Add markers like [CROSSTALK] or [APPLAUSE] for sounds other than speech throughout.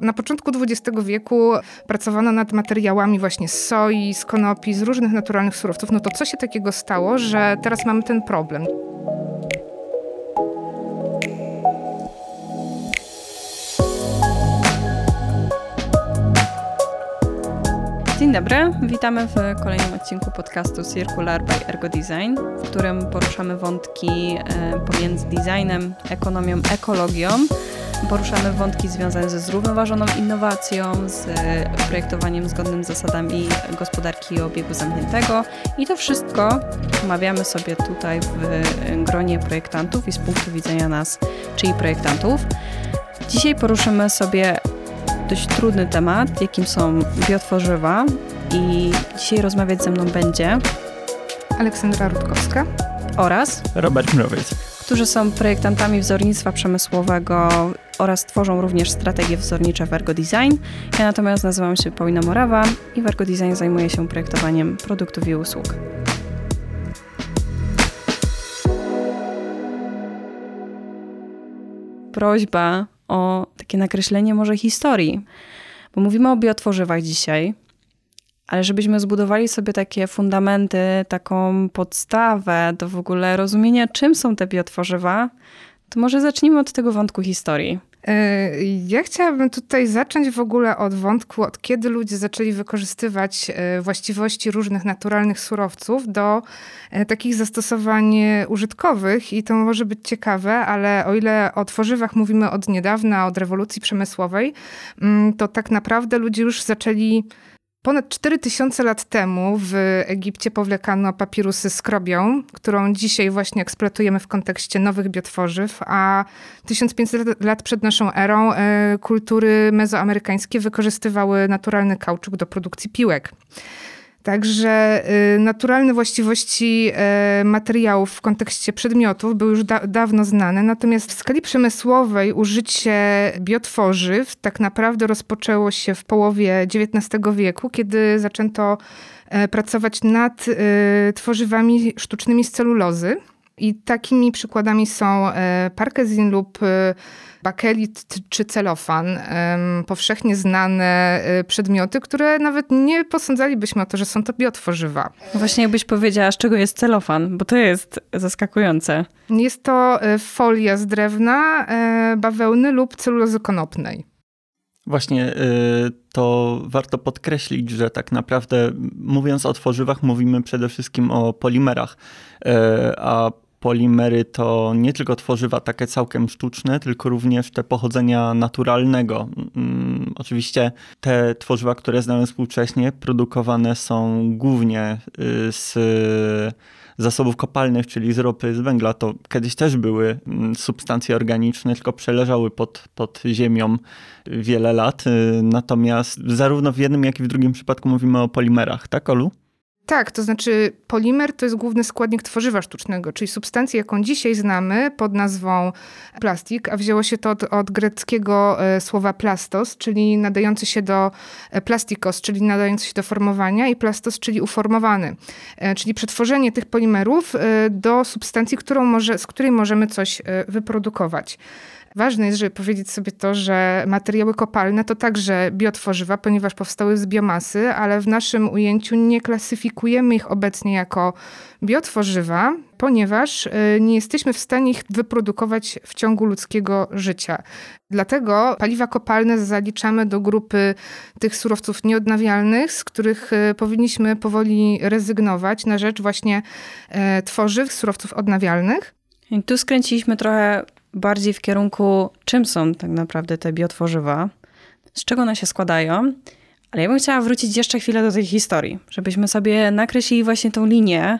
Na początku XX wieku pracowano nad materiałami właśnie z soi, z konopi, z różnych naturalnych surowców. No to co się takiego stało, że teraz mamy ten problem? Dzień dobry, witamy w kolejnym odcinku podcastu Circular by Ergo Design, w którym poruszamy wątki e, pomiędzy designem, ekonomią, ekologią. Poruszamy wątki związane ze zrównoważoną innowacją, z projektowaniem zgodnym z zasadami gospodarki i obiegu zamkniętego. I to wszystko omawiamy sobie tutaj w gronie projektantów i z punktu widzenia nas, czyli projektantów. Dzisiaj poruszymy sobie dość trudny temat, jakim są biotworzywa i dzisiaj rozmawiać ze mną będzie Aleksandra Rutkowska oraz Robert Mrowiec, którzy są projektantami wzornictwa przemysłowego oraz tworzą również strategie wzornicze w Ergo Design. Ja natomiast nazywam się Paulina Morawa i w Ergo Design zajmuję się projektowaniem produktów i usług. Prośba o takie nakreślenie może historii, bo mówimy o biotworzywach dzisiaj, ale żebyśmy zbudowali sobie takie fundamenty, taką podstawę do w ogóle rozumienia, czym są te biotworzywa, to może zacznijmy od tego wątku historii. E, ja chciałabym tutaj zacząć w ogóle od wątku, od kiedy ludzie zaczęli wykorzystywać e, właściwości różnych naturalnych surowców do e, takich zastosowań użytkowych i to może być ciekawe, ale o ile o tworzywach mówimy od niedawna, od rewolucji przemysłowej, mm, to tak naprawdę ludzie już zaczęli Ponad 4000 lat temu w Egipcie powlekano papirusy skrobią, którą dzisiaj właśnie eksploatujemy w kontekście nowych biotworzyw, a 1500 lat przed naszą erą e, kultury mezoamerykańskie wykorzystywały naturalny kauczuk do produkcji piłek. Także y, naturalne właściwości y, materiałów w kontekście przedmiotów były już da dawno znane, natomiast w skali przemysłowej użycie biotworzyw tak naprawdę rozpoczęło się w połowie XIX wieku, kiedy zaczęto y, pracować nad tworzywami sztucznymi z celulozy. I takimi przykładami są parkezin lub bakelit czy celofan, powszechnie znane y, przedmioty, które nawet nie posądzalibyśmy o to, że są to biotworzywa. Właśnie jakbyś powiedziała, z czego jest celofan, bo to jest zaskakujące. Jest to y, folia z drewna, y, bawełny lub celulozy konopnej. Właśnie to warto podkreślić, że tak naprawdę mówiąc o tworzywach, mówimy przede wszystkim o polimerach, a polimery to nie tylko tworzywa takie całkiem sztuczne, tylko również te pochodzenia naturalnego. Mm, oczywiście te tworzywa, które znamy współcześnie, produkowane są głównie y, z zasobów kopalnych, czyli z ropy, z węgla. To kiedyś też były mm, substancje organiczne, tylko przeleżały pod, pod ziemią wiele lat. Y, natomiast zarówno w jednym, jak i w drugim przypadku mówimy o polimerach, tak, Olu? Tak, to znaczy polimer to jest główny składnik tworzywa sztucznego, czyli substancji, jaką dzisiaj znamy pod nazwą plastik, a wzięło się to od, od greckiego e, słowa plastos, czyli nadający się do e, plastikos, czyli nadający się do formowania i plastos, czyli uformowany, e, czyli przetworzenie tych polimerów do substancji, którą może, z której możemy coś wyprodukować. Ważne jest, żeby powiedzieć sobie to, że materiały kopalne to także biotworzywa, ponieważ powstały z biomasy, ale w naszym ujęciu nie klasyfikujemy ich obecnie jako biotworzywa, ponieważ y, nie jesteśmy w stanie ich wyprodukować w ciągu ludzkiego życia. Dlatego paliwa kopalne zaliczamy do grupy tych surowców nieodnawialnych, z których y, powinniśmy powoli rezygnować na rzecz właśnie y, tworzyw, surowców odnawialnych. I tu skręciliśmy trochę bardziej w kierunku, czym są tak naprawdę te biotworzywa, z czego one się składają. Ale ja bym chciała wrócić jeszcze chwilę do tej historii, żebyśmy sobie nakreślili właśnie tą linię,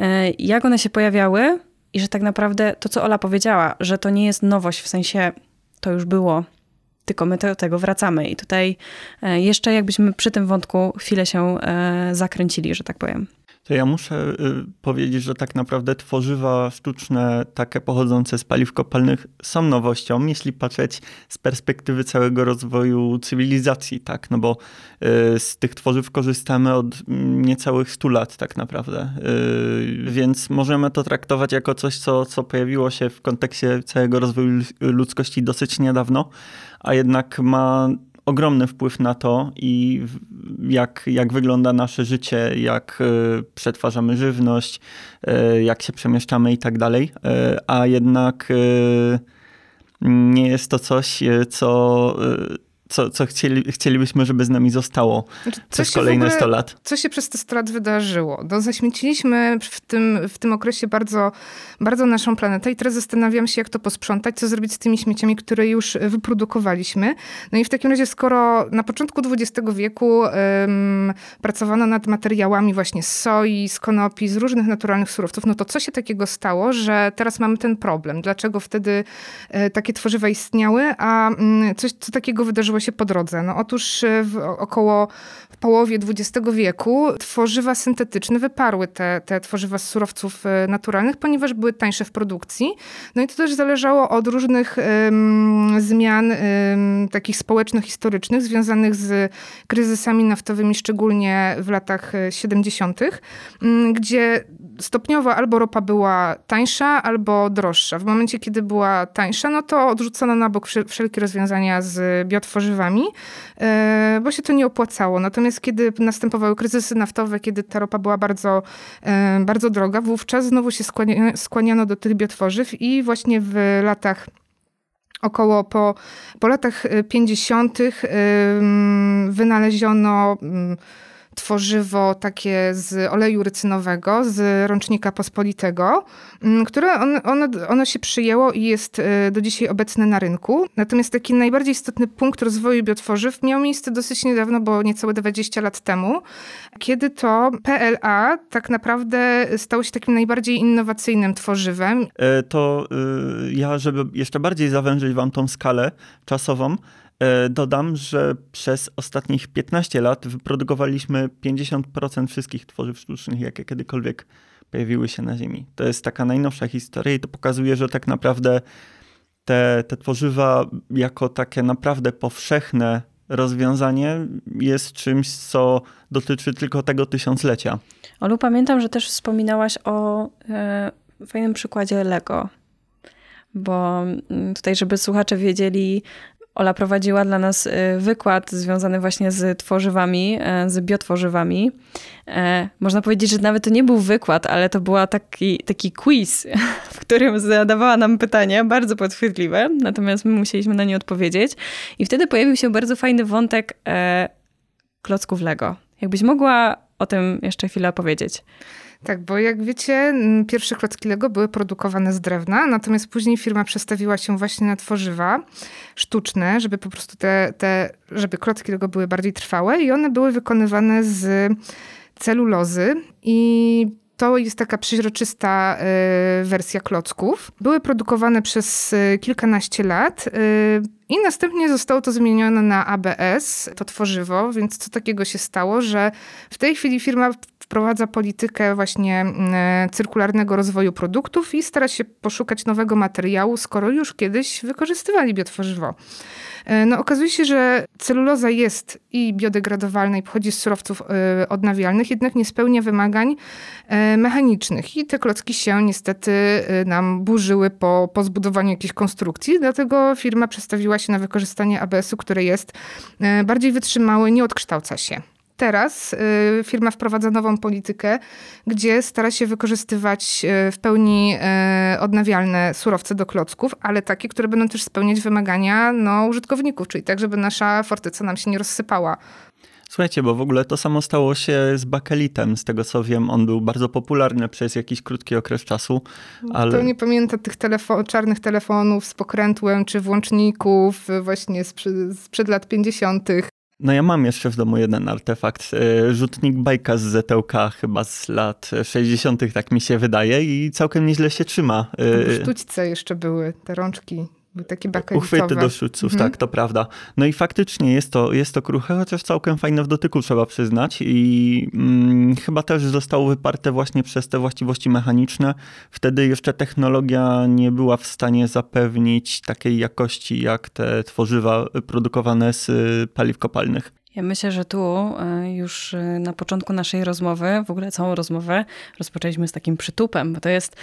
e, jak one się pojawiały i że tak naprawdę to, co Ola powiedziała, że to nie jest nowość, w sensie to już było, tylko my do tego wracamy. I tutaj e, jeszcze jakbyśmy przy tym wątku chwilę się e, zakręcili, że tak powiem. To ja muszę y, powiedzieć, że tak naprawdę tworzywa sztuczne, takie pochodzące z paliw kopalnych, są nowością, jeśli patrzeć z perspektywy całego rozwoju cywilizacji, tak? No bo y, z tych tworzyw korzystamy od niecałych 100 lat, tak naprawdę. Y, więc możemy to traktować jako coś, co, co pojawiło się w kontekście całego rozwoju ludzkości dosyć niedawno, a jednak ma ogromny wpływ na to i jak, jak wygląda nasze życie, jak przetwarzamy żywność, jak się przemieszczamy i tak dalej. A jednak nie jest to coś, co co, co chcieli, chcielibyśmy, żeby z nami zostało znaczy, przez kolejne ogóle, 100 lat. Co się przez te 100 lat wydarzyło? No, zaśmieciliśmy w tym, w tym okresie bardzo, bardzo naszą planetę i teraz zastanawiam się, jak to posprzątać, co zrobić z tymi śmieciami, które już wyprodukowaliśmy. No i w takim razie, skoro na początku XX wieku um, pracowano nad materiałami właśnie z soi, z konopi, z różnych naturalnych surowców, no to co się takiego stało, że teraz mamy ten problem? Dlaczego wtedy e, takie tworzywa istniały, a mm, coś, co takiego wydarzyło się po drodze? No otóż e, w około w połowie XX wieku tworzywa syntetyczne wyparły te, te tworzywa z surowców e, naturalnych, ponieważ były tańsze w produkcji. No i to też zależało od różnych um, zmian um, takich społeczno-historycznych związanych z kryzysami naftowymi, szczególnie w latach 70., um, gdzie stopniowo albo ropa była tańsza, albo droższa. W momencie, kiedy była tańsza, no to odrzucono na bok wszelkie rozwiązania z biotworzywami, e, bo się to nie opłacało. Natomiast kiedy następowały kryzysy naftowe, kiedy ta ropa była bardzo, e, bardzo droga, wówczas znowu się skłaniano do tych biotworzyw i właśnie w latach około po, po latach 50. wynaleziono tworzywo takie z oleju rycynowego, z rącznika pospolitego, mm, które on, ono, ono się przyjęło i jest y, do dzisiaj obecne na rynku. Natomiast taki najbardziej istotny punkt rozwoju biotworzyw miał miejsce dosyć niedawno, bo niecałe 20 lat temu, kiedy to PLA tak naprawdę stało się takim najbardziej innowacyjnym tworzywem. E, to y, ja, żeby jeszcze bardziej zawężyć wam tą skalę czasową, E, dodam, że przez ostatnich 15 lat wyprodukowaliśmy 50% wszystkich tworzyw sztucznych, jakie kiedykolwiek pojawiły się na Ziemi. To jest taka najnowsza historia i to pokazuje, że tak naprawdę te, te tworzywa jako takie naprawdę powszechne rozwiązanie jest czymś, co dotyczy tylko tego tysiąclecia. Olu, pamiętam, że też wspominałaś o e, fajnym przykładzie Lego. Bo mm, tutaj, żeby słuchacze wiedzieli, Ola prowadziła dla nas y, wykład związany właśnie z tworzywami, e, z biotworzywami. E, można powiedzieć, że nawet to nie był wykład, ale to była taki, taki quiz, [LAUGHS] w którym zadawała nam pytania, bardzo podchwytliwe, natomiast my musieliśmy na nie odpowiedzieć. I wtedy pojawił się bardzo fajny wątek e, klocków Lego. Jakbyś mogła o tym jeszcze chwilę opowiedzieć. Tak, bo jak wiecie, pierwsze klocki Lego były produkowane z drewna, natomiast później firma przestawiła się właśnie na tworzywa sztuczne, żeby po prostu te, te żeby klocki Lego były bardziej trwałe i one były wykonywane z celulozy i to jest taka przeźroczysta y, wersja klocków. Były produkowane przez y, kilkanaście lat y, i następnie zostało to zmienione na ABS, to tworzywo, więc co takiego się stało, że w tej chwili firma wprowadza politykę właśnie cyrkularnego rozwoju produktów i stara się poszukać nowego materiału, skoro już kiedyś wykorzystywali biotworzywo. E, no, okazuje się, że celuloza jest i biodegradowalna i pochodzi z surowców e, odnawialnych, jednak nie spełnia wymagań e, mechanicznych. I te klocki się niestety nam burzyły po, po zbudowaniu jakiejś konstrukcji, dlatego firma przestawiła się na wykorzystanie ABS-u, które jest bardziej wytrzymały, nie odkształca się. Teraz y, firma wprowadza nową politykę, gdzie stara się wykorzystywać y, w pełni y, odnawialne surowce do klocków, ale takie, które będą też spełniać wymagania no, użytkowników, czyli tak, żeby nasza fortyca nam się nie rozsypała. Słuchajcie, bo w ogóle to samo stało się z bakelitem. Z tego co wiem, on był bardzo popularny przez jakiś krótki okres czasu. Ale... To nie pamiętam tych telefo czarnych telefonów z pokrętłem czy włączników właśnie sprzed, sprzed lat 50. No ja mam jeszcze w domu jeden artefakt, e, rzutnik bajka z ZTK chyba z lat 60., tak mi się wydaje i całkiem nieźle się trzyma. W e, sztućce jeszcze były te rączki. Takie bakelitowe. Uchwyty do sztućców, mhm. tak, to prawda. No i faktycznie jest to, jest to kruche, chociaż całkiem fajne w dotyku, trzeba przyznać. I mm, chyba też zostało wyparte właśnie przez te właściwości mechaniczne. Wtedy jeszcze technologia nie była w stanie zapewnić takiej jakości, jak te tworzywa produkowane z paliw kopalnych. Ja myślę, że tu y, już y, na początku naszej rozmowy, w ogóle całą rozmowę, rozpoczęliśmy z takim przytupem, bo to jest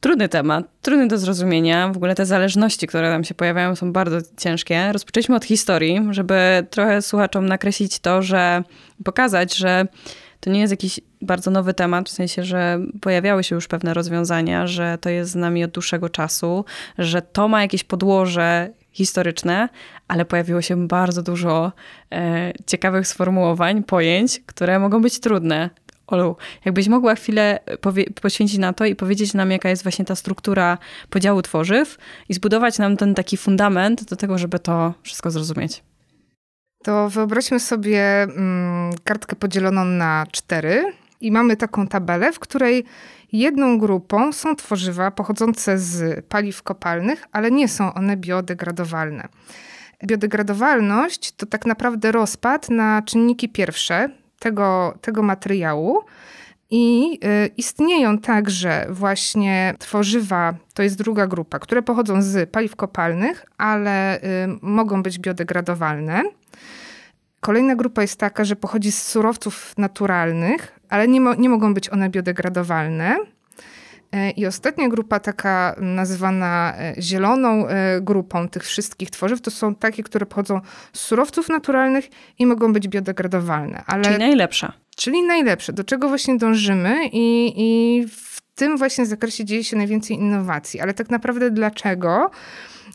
Trudny temat, trudny do zrozumienia. W ogóle te zależności, które tam się pojawiają, są bardzo ciężkie. Rozpoczęliśmy od historii, żeby trochę słuchaczom nakreślić to, że pokazać, że to nie jest jakiś bardzo nowy temat, w sensie, że pojawiały się już pewne rozwiązania, że to jest z nami od dłuższego czasu, że to ma jakieś podłoże historyczne, ale pojawiło się bardzo dużo e, ciekawych sformułowań, pojęć, które mogą być trudne. Olu, jakbyś mogła chwilę poświęcić na to i powiedzieć nam, jaka jest właśnie ta struktura podziału tworzyw i zbudować nam ten taki fundament do tego, żeby to wszystko zrozumieć. To wyobraźmy sobie mm, kartkę podzieloną na cztery i mamy taką tabelę, w której jedną grupą są tworzywa pochodzące z paliw kopalnych, ale nie są one biodegradowalne. Biodegradowalność to tak naprawdę rozpad na czynniki pierwsze tego, tego materiału. I y, istnieją także właśnie tworzywa, to jest druga grupa, które pochodzą z paliw kopalnych, ale y, mogą być biodegradowalne. Kolejna grupa jest taka, że pochodzi z surowców naturalnych, ale nie, mo nie mogą być one biodegradowalne. E, I ostatnia grupa, taka nazywana e, zieloną e, grupą tych wszystkich tworzyw, to są takie, które pochodzą z surowców naturalnych i mogą być biodegradowalne. Ale, czyli najlepsza. Czyli najlepsze, do czego właśnie dążymy i, i w tym właśnie zakresie dzieje się najwięcej innowacji. Ale tak naprawdę dlaczego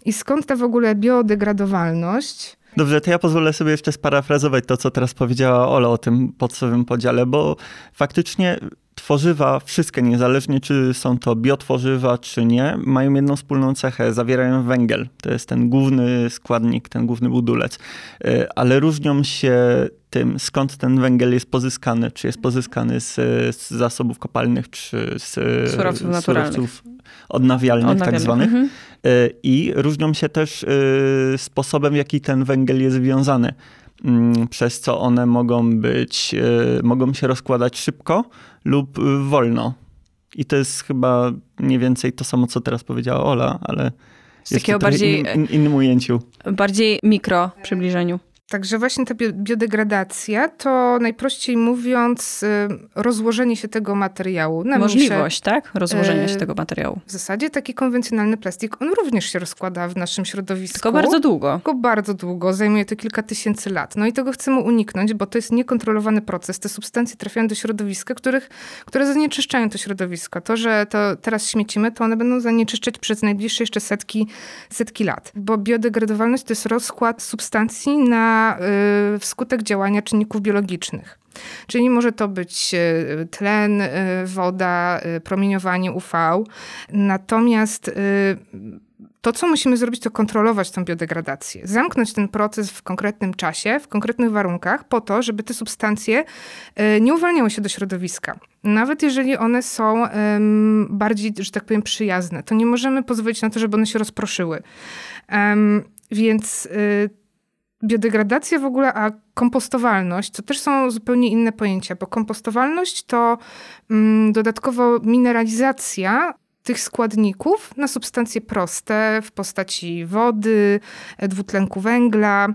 i skąd ta w ogóle biodegradowalność? Dobrze, to ja pozwolę sobie jeszcze sparafrazować to, co teraz powiedziała Ola o tym podstawowym podziale, bo faktycznie tworzywa, wszystkie, niezależnie czy są to biotworzywa, czy nie, mają jedną wspólną cechę, zawierają węgiel. To jest ten główny składnik, ten główny budulec. E, ale różnią się tym, skąd ten węgiel jest pozyskany. Czy jest pozyskany z, z zasobów kopalnych, czy z surowców, surowców odnawialnych, tak zwanych. Mhm. E, I różnią się też e, sposobem, w jaki ten węgiel jest związany. Mm, przez co one mogą być, mogą się rozkładać szybko, lub y, wolno. I to jest chyba mniej więcej to samo, co teraz powiedziała Ola, ale z takiego bardziej in, in, innym ujęciu. Bardziej mikro przybliżeniu. Także właśnie ta biodegradacja to najprościej mówiąc y, rozłożenie się tego materiału. Na Możliwość, tak? Rozłożenia się y, tego materiału. W zasadzie taki konwencjonalny plastik, on również się rozkłada w naszym środowisku. Tylko bardzo długo. Tylko bardzo długo, zajmuje to kilka tysięcy lat. No i tego chcemy uniknąć, bo to jest niekontrolowany proces. Te substancje trafiają do środowiska, których, które zanieczyszczają to środowisko. To, że to teraz śmiecimy, to one będą zanieczyszczać przez najbliższe jeszcze setki, setki lat. Bo biodegradowalność to jest rozkład substancji na Y, wskutek działania czynników biologicznych. Czyli może to być y, tlen, y, woda, promieniowanie UV. Natomiast to, co musimy zrobić, to kontrolować tę biodegradację. Zamknąć ten proces w konkretnym czasie, w konkretnych warunkach, po to, żeby te substancje nie uwalniały się do środowiska. Nawet jeżeli one są bardziej, że tak powiem, przyjazne, to nie możemy pozwolić na to, żeby one się rozproszyły. Więc biodegradacja w ogóle, a kompostowalność to też są zupełnie inne pojęcia, bo kompostowalność to mm, dodatkowo mineralizacja tych składników na substancje proste w postaci wody, dwutlenku węgla.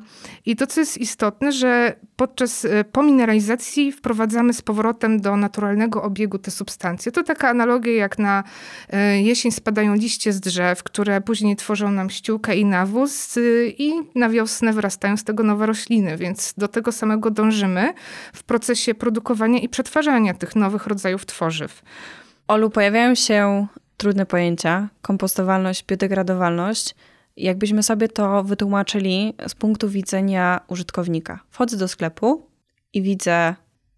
I to, co jest istotne, że podczas e, pomineralizacji wprowadzamy z powrotem do naturalnego obiegu te substancje. To taka analogia, jak na e, jesień spadają liście z drzew, które później tworzą nam ściółkę i nawóz e, i na wiosnę wyrastają z tego nowe rośliny, więc do tego samego dążymy w procesie produkowania i przetwarzania tych nowych rodzajów tworzyw. Olu, pojawiają się trudne pojęcia, kompostowalność, biodegradowalność, jakbyśmy sobie to wytłumaczyli z punktu widzenia użytkownika. Wchodzę do sklepu i widzę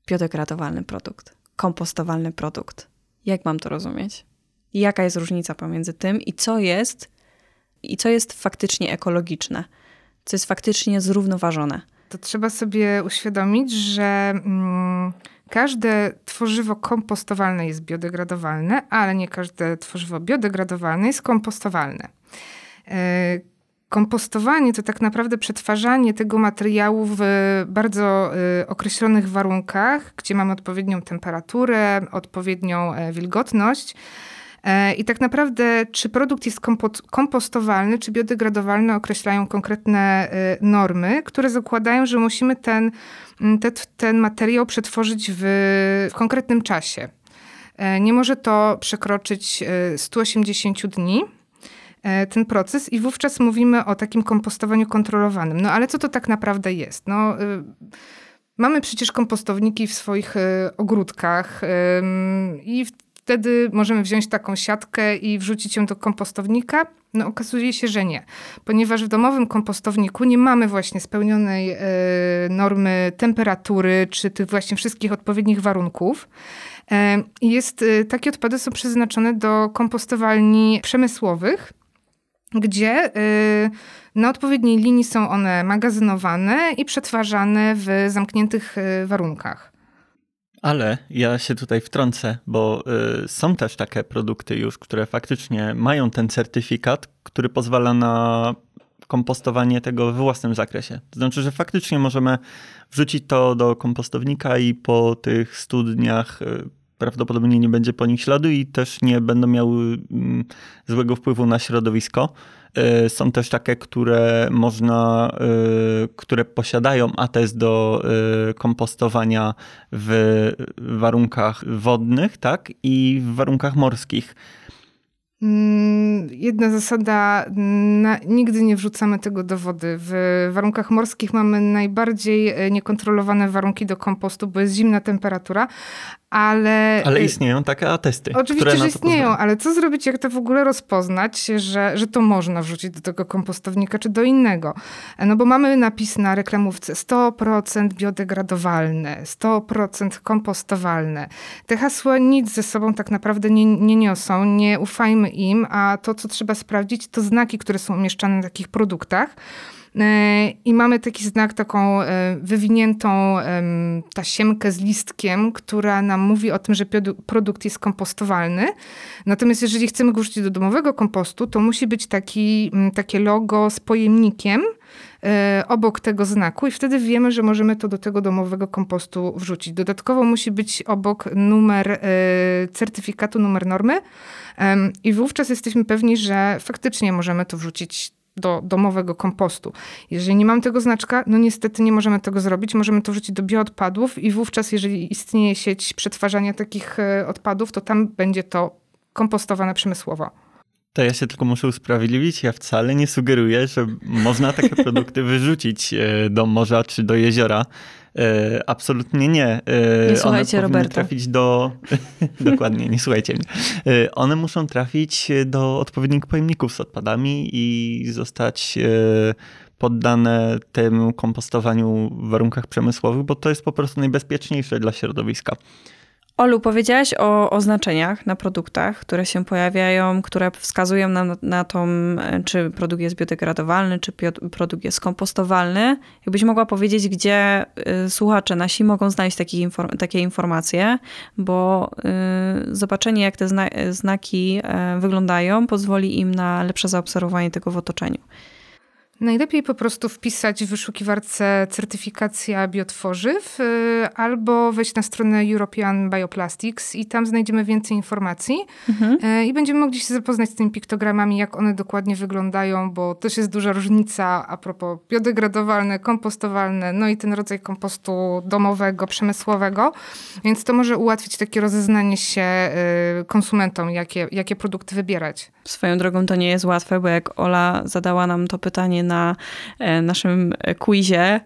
biodegradowalny produkt, kompostowalny produkt. Jak mam to rozumieć? Jaka jest różnica pomiędzy tym i co jest i co jest faktycznie ekologiczne, co jest faktycznie zrównoważone? To trzeba sobie uświadomić, że mm, Każde tworzywo kompostowalne jest biodegradowalne, ale nie każde tworzywo biodegradowalne jest kompostowalne. E, kompostowanie to tak naprawdę przetwarzanie tego materiału w bardzo e, określonych warunkach, gdzie mamy odpowiednią temperaturę, odpowiednią e, wilgotność I tak naprawdę, czy produkt jest kompostowalny, czy biodegradowalny, określają konkretne e, normy, które zakładają, że musimy ten, te, ten materiał przetworzyć w, w konkretnym czasie. nie może to przekroczyć 180 dni ten proces i wówczas mówimy o takim kompostowaniu kontrolowanym. No ale co to tak naprawdę jest? No, mamy przecież kompostowniki w swoich ogródkach i wtedy możemy wziąć taką siatkę i wrzucić ją do kompostownika? No okazuje się, że nie, ponieważ w domowym kompostowniku nie mamy właśnie spełnionej y, normy temperatury, czy tych właśnie wszystkich odpowiednich warunków. E, jest, y, takie odpady są przeznaczone do kompostowalni przemysłowych, gdzie y, na odpowiedniej linii są one magazynowane i przetwarzane w zamkniętych warunkach. Ale ja się tutaj wtrącę, bo y, są też takie produkty już, które faktycznie mają ten certyfikat, który pozwala na kompostowanie tego w własnym zakresie. To znaczy, że faktycznie możemy wrzucić to do kompostownika i po tych studniach y, prawdopodobnie nie będzie po nich śladu i też nie będą miały mm, złego wpływu na środowisko. Y, są też takie, które można, y, które posiadają atest do y, kompostowania w warunkach wodnych, tak, i w warunkach morskich. Mm, jedna zasada, na, nigdy nie wrzucamy tego do wody. W warunkach morskich mamy najbardziej e, niekontrolowane warunki do kompostu, bo jest zimna temperatura, ale... Ale istnieją takie atesty. Oczywiście, że istnieją, ale co zrobić, jak to w ogóle rozpoznać, że, że to można wrzucić do tego kompostownika czy do innego? No bo mamy napis na reklamówce 100% biodegradowalne, 100% kompostowalne. Te hasła nic ze sobą tak naprawdę nie, nie niosą, nie ufajmy im, a to, co trzeba sprawdzić, to znaki, które są umieszczane na takich produktach. E, I mamy taki znak, taką e, wywiniętą tasiemkę z listkiem, która nam mówi o tym, że produkt jest kompostowalny. Natomiast jeżeli chcemy go wrzucić do domowego kompostu, to musi być taki, takie logo z pojemnikiem, e, obok tego znaku i wtedy wiemy, że możemy to do tego domowego kompostu wrzucić. Dodatkowo musi być obok numer certyfikatu, numer normy i wówczas jesteśmy pewni, że faktycznie możemy to wrzucić do domowego kompostu. Jeżeli nie mam tego znaczka, no niestety nie możemy tego zrobić. Możemy to wrzucić do bioodpadów i wówczas, jeżeli istnieje sieć przetwarzania takich e, odpadów, to tam będzie to kompostowane przemysłowo. To ja się tylko muszę usprawiedliwić. Ja wcale nie sugeruję, że można takie [LAUGHS] produkty wyrzucić e, do morza czy do jeziora. E, absolutnie nie. E, nie słuchajcie One Roberta. trafić do... [LAUGHS] Dokładnie, nie słuchajcie mnie. E, one muszą trafić do odpowiednich pojemników z odpadami i zostać poddane temu kompostowaniu w warunkach przemysłowych, bo to jest po prostu najbezpieczniejsze dla środowiska. Olu, powiedziałaś o oznaczeniach na produktach, które się pojawiają, które wskazują nam na, na to, czy produkt jest biodegradowalny, czy produkt jest kompostowalny. Jakbyś mogła powiedzieć, gdzie y, słuchacze nasi mogą znaleźć takie, takie informacje, bo y, zobaczenie, jak te zna znaki y, wyglądają, pozwoli im na lepsze zaobserwowanie tego w otoczeniu. Najlepiej po prostu wpisać w wyszukiwarce certyfikacja biotworzyw y, albo wejść na stronę European Bioplastics i tam znajdziemy więcej informacji mhm. Y, i będziemy mogli się zapoznać z tymi piktogramami, jak one dokładnie wyglądają, bo też jest duża różnica a propos biodegradowalne, kompostowalne, no i ten rodzaj kompostu domowego, przemysłowego, więc to może ułatwić takie rozeznanie się y, konsumentom, jakie, jakie produkty wybierać. Swoją drogą to nie jest łatwe, bo jak Ola zadała nam to pytanie na e, naszym quizie,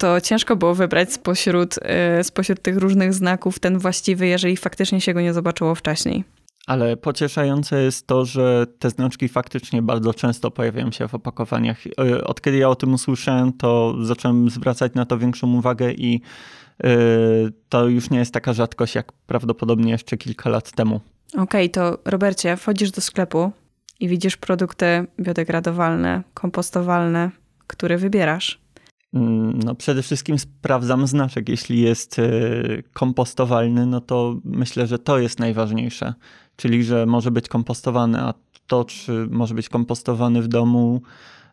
to ciężko było wybrać spośród, e, spośród tych różnych znaków ten właściwy, jeżeli faktycznie się go nie zobaczyło wcześniej. Ale pocieszające jest to, że te znaczki faktycznie bardzo często pojawiają się w opakowaniach. E, od kiedy ja o tym usłyszałem, to zacząłem zwracać na to większą uwagę i to już nie jest taka rzadkość, jak prawdopodobnie jeszcze kilka lat temu. Okej, okay, to Robercie, wchodzisz do sklepu i widzisz produkty biodegradowalne, kompostowalne, które wybierasz. Mm, no przede wszystkim sprawdzam znaczek. Jeśli jest e, kompostowalny, no to myślę, że to jest najważniejsze. Czyli, że może być kompostowany, a to, czy może być kompostowany w domu,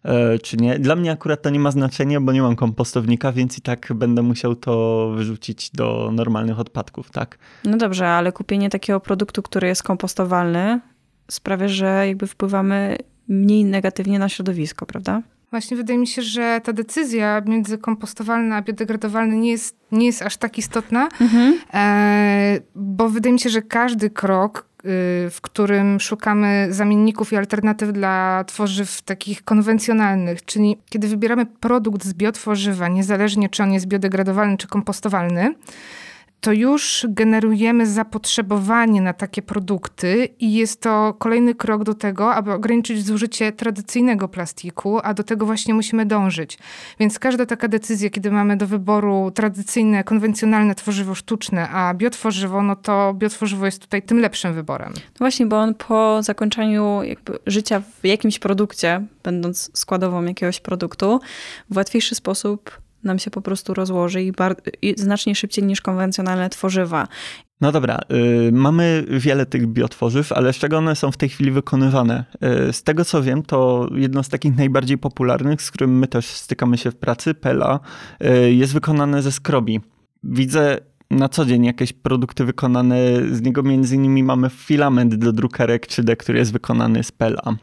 e, czy nie. Dla mnie akurat to nie ma znaczenia, bo nie mam kompostownika, więc i tak będę musiał to wyrzucić do normalnych odpadków, tak? No dobrze, ale kupienie takiego produktu, który jest kompostowalny, sprawia, że jakby wpływamy mniej negatywnie na środowisko, prawda? Właśnie wydaje mi się, że ta decyzja między kompostowalne a biodegradowalne nie jest, nie jest aż tak istotna, mhm. e, bo wydaje mi się, że każdy krok, y, w którym szukamy zamienników i alternatyw dla tworzyw takich konwencjonalnych, czyli kiedy wybieramy produkt z biotworzywa, niezależnie czy on jest biodegradowalny czy kompostowalny, to już generujemy zapotrzebowanie na takie produkty i jest to kolejny krok do tego, aby ograniczyć zużycie tradycyjnego plastiku, a do tego właśnie musimy dążyć. Więc każda taka decyzja, kiedy mamy do wyboru tradycyjne, konwencjonalne tworzywo sztuczne, a biotworzywo, no to biotworzywo jest tutaj tym lepszym wyborem. No właśnie, bo on po zakończeniu życia w jakimś produkcie, będąc składową jakiegoś produktu, w łatwiejszy sposób nam się po prostu rozłoży i, i znacznie szybciej niż konwencjonalne tworzywa. No dobra, y, mamy wiele tych biotworzyw, ale z czego one są w tej chwili wykonywane? Y, z tego co wiem, to jedno z takich najbardziej popularnych, z którym my też stykamy się w pracy, PELA, y, jest wykonane ze skrobi. Widzę na co dzień jakieś produkty wykonane z niego, między innymi mamy filament do drukarek 3D, który jest wykonany z PELA.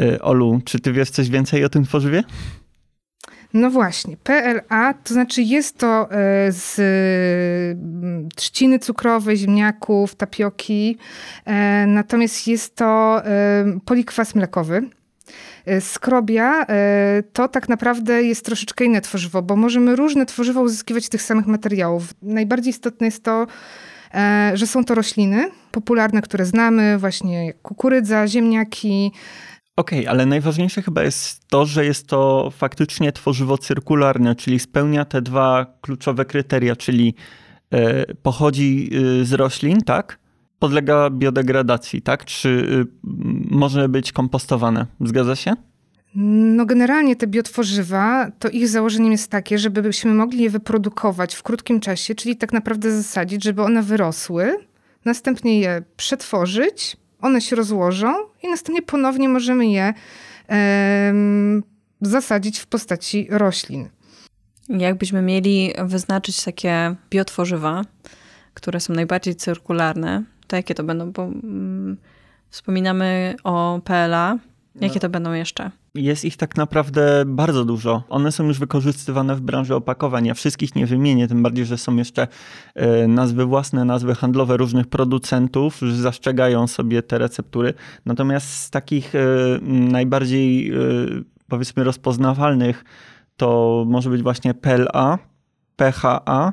Y, Olu, czy ty wiesz coś więcej o tym tworzywie? No właśnie, PLA to znaczy jest to e, z mm, trzciny cukrowej, ziemniaków, tapioki, e, natomiast jest to e, polikwas mlekowy. Skrobia to tak naprawdę jest troszeczkę inne tworzywo, bo możemy różne tworzywa uzyskiwać z tych samych materiałów. Najbardziej istotne jest to, że są to rośliny popularne, które znamy, właśnie kukurydza, ziemniaki, Okej, okay, ale najważniejsze chyba jest to, że jest to faktycznie tworzywo cyrkularne, czyli spełnia te dwa kluczowe kryteria, czyli e, pochodzi e, z roślin, tak? Podlega biodegradacji, tak? Czy e, może być kompostowane? Zgadza się? No generalnie te biotworzywa, to ich założeniem jest takie, żebyśmy mogli je wyprodukować w krótkim czasie, czyli tak naprawdę zasadzić, żeby one wyrosły, następnie je przetworzyć, one się rozłożą i następnie ponownie możemy je zasadzić w postaci roślin. Jakbyśmy mieli wyznaczyć takie biotworzywa, które są najbardziej cyrkularne, to jakie to będą? Bo mm, wspominamy o PLA. Jakie to będą jeszcze? Jest ich tak naprawdę bardzo dużo. One są już wykorzystywane w branży opakowań. Ja wszystkich nie wymienię, tym bardziej, że są jeszcze e, nazwy własne, nazwy handlowe różnych producentów, że zastrzegają sobie te receptury. Natomiast z takich e, najbardziej e, powiedzmy rozpoznawalnych to może być właśnie PLA, PHA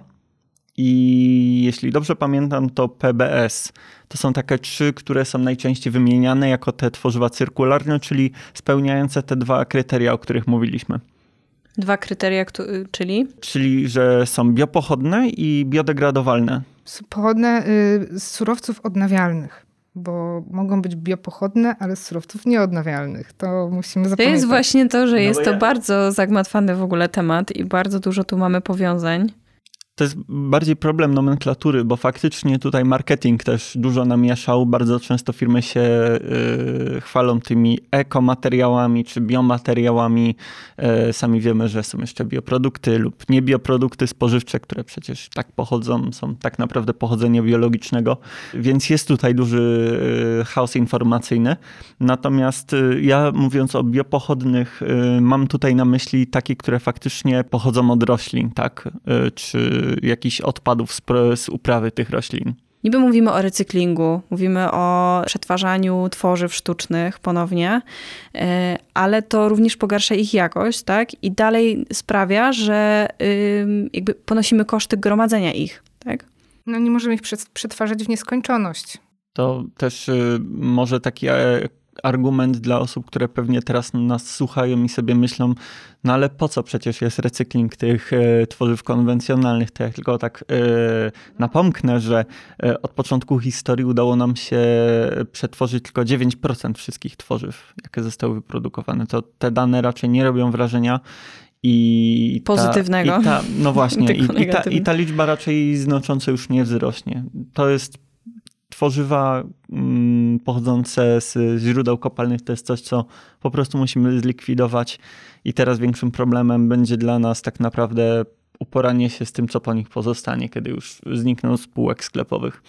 i jeśli dobrze pamiętam, to PBS. To są takie trzy, które są najczęściej wymieniane jako te tworzywa cyrkularne, czyli spełniające te dwa kryteria, o których mówiliśmy. Dwa kryteria, czyli? Czyli, że są biopochodne i biodegradowalne. Pochodne y, z surowców odnawialnych bo mogą być biopochodne, ale z surowców nieodnawialnych. To musimy zapamiętać. To jest właśnie to, że no jest to ja... bardzo zagmatwany w ogóle temat i bardzo dużo tu mamy powiązań to jest bardziej problem nomenklatury, bo faktycznie tutaj marketing też dużo namieszał. Bardzo często firmy się y, chwalą tymi ekomateriałami czy biomateriałami. Y, sami wiemy, że są jeszcze bioprodukty lub niebioprodukty spożywcze, które przecież tak pochodzą, są tak naprawdę pochodzenia biologicznego, więc jest tutaj duży y, chaos informacyjny. Natomiast y, ja mówiąc o biopochodnych, y, mam tutaj na myśli takie, które faktycznie pochodzą od roślin, tak? Y, czy jakichś odpadów z, z uprawy tych roślin. Niby mówimy o recyklingu, mówimy o przetwarzaniu tworzyw sztucznych ponownie, e, ale to również pogarsza ich jakość, tak? I dalej sprawia, że jakby ponosimy koszty gromadzenia ich, tak? No nie możemy ich przetwarzać w nieskończoność. To też y, może taki e, argument dla osób, które pewnie teraz nas słuchają i sobie myślą, no ale po co przecież jest recykling tych e, tworzyw konwencjonalnych? To ja tylko tak e, napomknę, że e, od początku historii udało nam się przetworzyć tylko 9% wszystkich tworzyw, jakie zostały wyprodukowane. To te dane raczej nie robią wrażenia i pozytywnego. Ta, i ta, no właśnie, [LAUGHS] i, i, ta, i ta liczba raczej znacząco już nie wzrośnie. To jest tworzywa mm, pochodzące z źródeł kopalnych to jest coś, co po prostu musimy zlikwidować i teraz większym problemem będzie dla nas tak naprawdę uporanie się z tym, co po nich pozostanie, kiedy już znikną spółek sklepowych.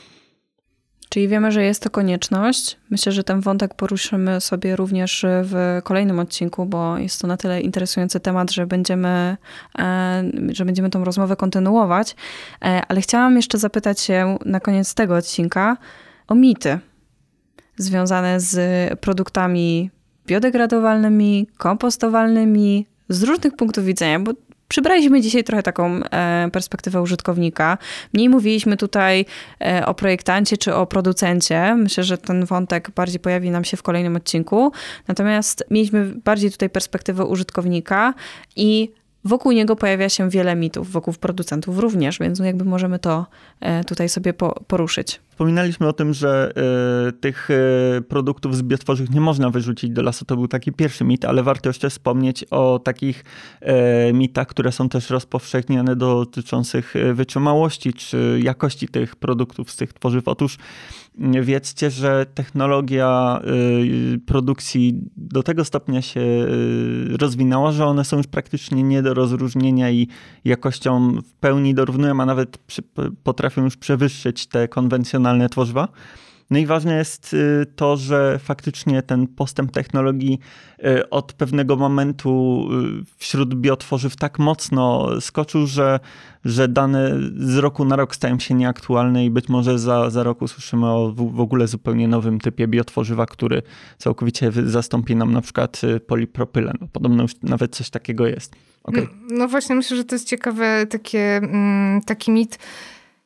Czyli wiemy, że jest to konieczność. Myślę, że ten wątek poruszymy sobie również w kolejnym odcinku, bo jest to na tyle interesujący temat, że będziemy, e, że będziemy tą rozmowę kontynuować. E, ale chciałam jeszcze zapytać się na koniec tego odcinka o mity związane z produktami biodegradowalnymi, kompostowalnymi, z różnych punktów widzenia, bo Przybraliśmy dzisiaj trochę taką e, perspektywę użytkownika. Mniej mówiliśmy tutaj e, o projektancie czy o producencie. Myślę, że ten wątek bardziej pojawi nam się w kolejnym odcinku. Natomiast mieliśmy bardziej tutaj perspektywę użytkownika i Wokół niego pojawia się wiele mitów, wokół producentów również, więc jakby możemy to e, tutaj sobie poruszyć. Wspominaliśmy o tym, że y, tych y, produktów z biotworzyw nie można wyrzucić do lasu. To był taki pierwszy mit, ale warto jeszcze wspomnieć o takich y, mitach, które są też rozpowszechniane dotyczących wytrzymałości czy jakości tych produktów z tych tworzyw. Otóż wiedzcie, że technologia produkcji do tego stopnia się rozwinęła, że one są już praktycznie nie do rozróżnienia i jakością w pełni dorównują, a nawet przy, potrafią już przewyższyć te konwencjonalne profesjonalne tworzywa. No i ważne jest y, to, że faktycznie ten postęp technologii y, od pewnego momentu y, wśród biotworzyw tak mocno skoczył, że, że dane z roku na rok stają się nieaktualne i być może za, za rok usłyszymy o w, w ogóle zupełnie nowym typie biotworzywa, który całkowicie zastąpi nam na przykład polipropylen. Podobno już nawet coś takiego jest. Okay. No, no, właśnie, myślę, że to jest ciekawe takie, mm, taki mit,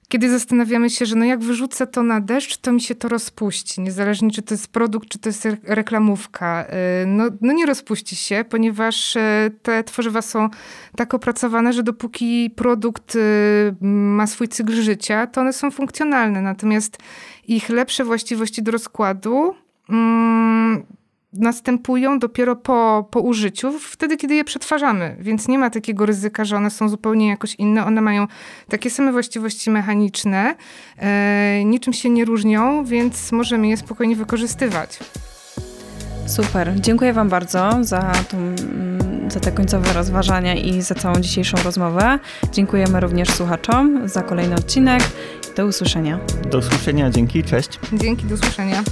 kiedy zastanawiamy się, że no jak wyrzucę to na deszcz, to mi się to rozpuści. Niezależnie czy to jest produkt, czy to jest reklamówka. Y, no, no nie rozpuści się, ponieważ y, te tworzywa są tak opracowane, że dopóki produkt y, ma swój cykl życia, to one są funkcjonalne. Natomiast ich lepsze właściwości do rozkładu mm, następują dopiero po, po użyciu, wtedy, kiedy je przetwarzamy. Więc nie ma takiego ryzyka, że one są zupełnie jakoś inne. One mają takie same właściwości mechaniczne, e, niczym się nie różnią, więc możemy je spokojnie wykorzystywać. Super. Dziękuję Wam bardzo za, tą, mm, za te końcowe rozważania i za całą dzisiejszą rozmowę. Dziękujemy również słuchaczom za kolejny odcinek. Do usłyszenia. Do usłyszenia. Dzięki. Cześć. Dzięki. Do usłyszenia.